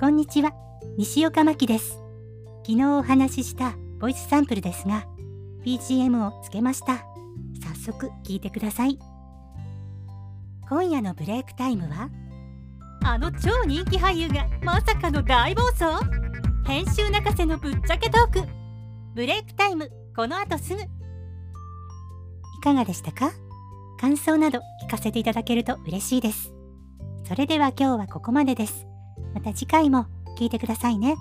こんにちは、西岡真希です。昨日お話ししたボイスサンプルですが、BGM をつけました。早速聞いてください。今夜のブレイクタイムは、あの超人気俳優がまさかの大暴走？編集泣かせのぶっちゃけトークブレイクタイム、この後すぐ。いかがでしたか？感想など聞かせていただけると嬉しいです。それでは今日はここまでです。また次回も聞いてくださいね。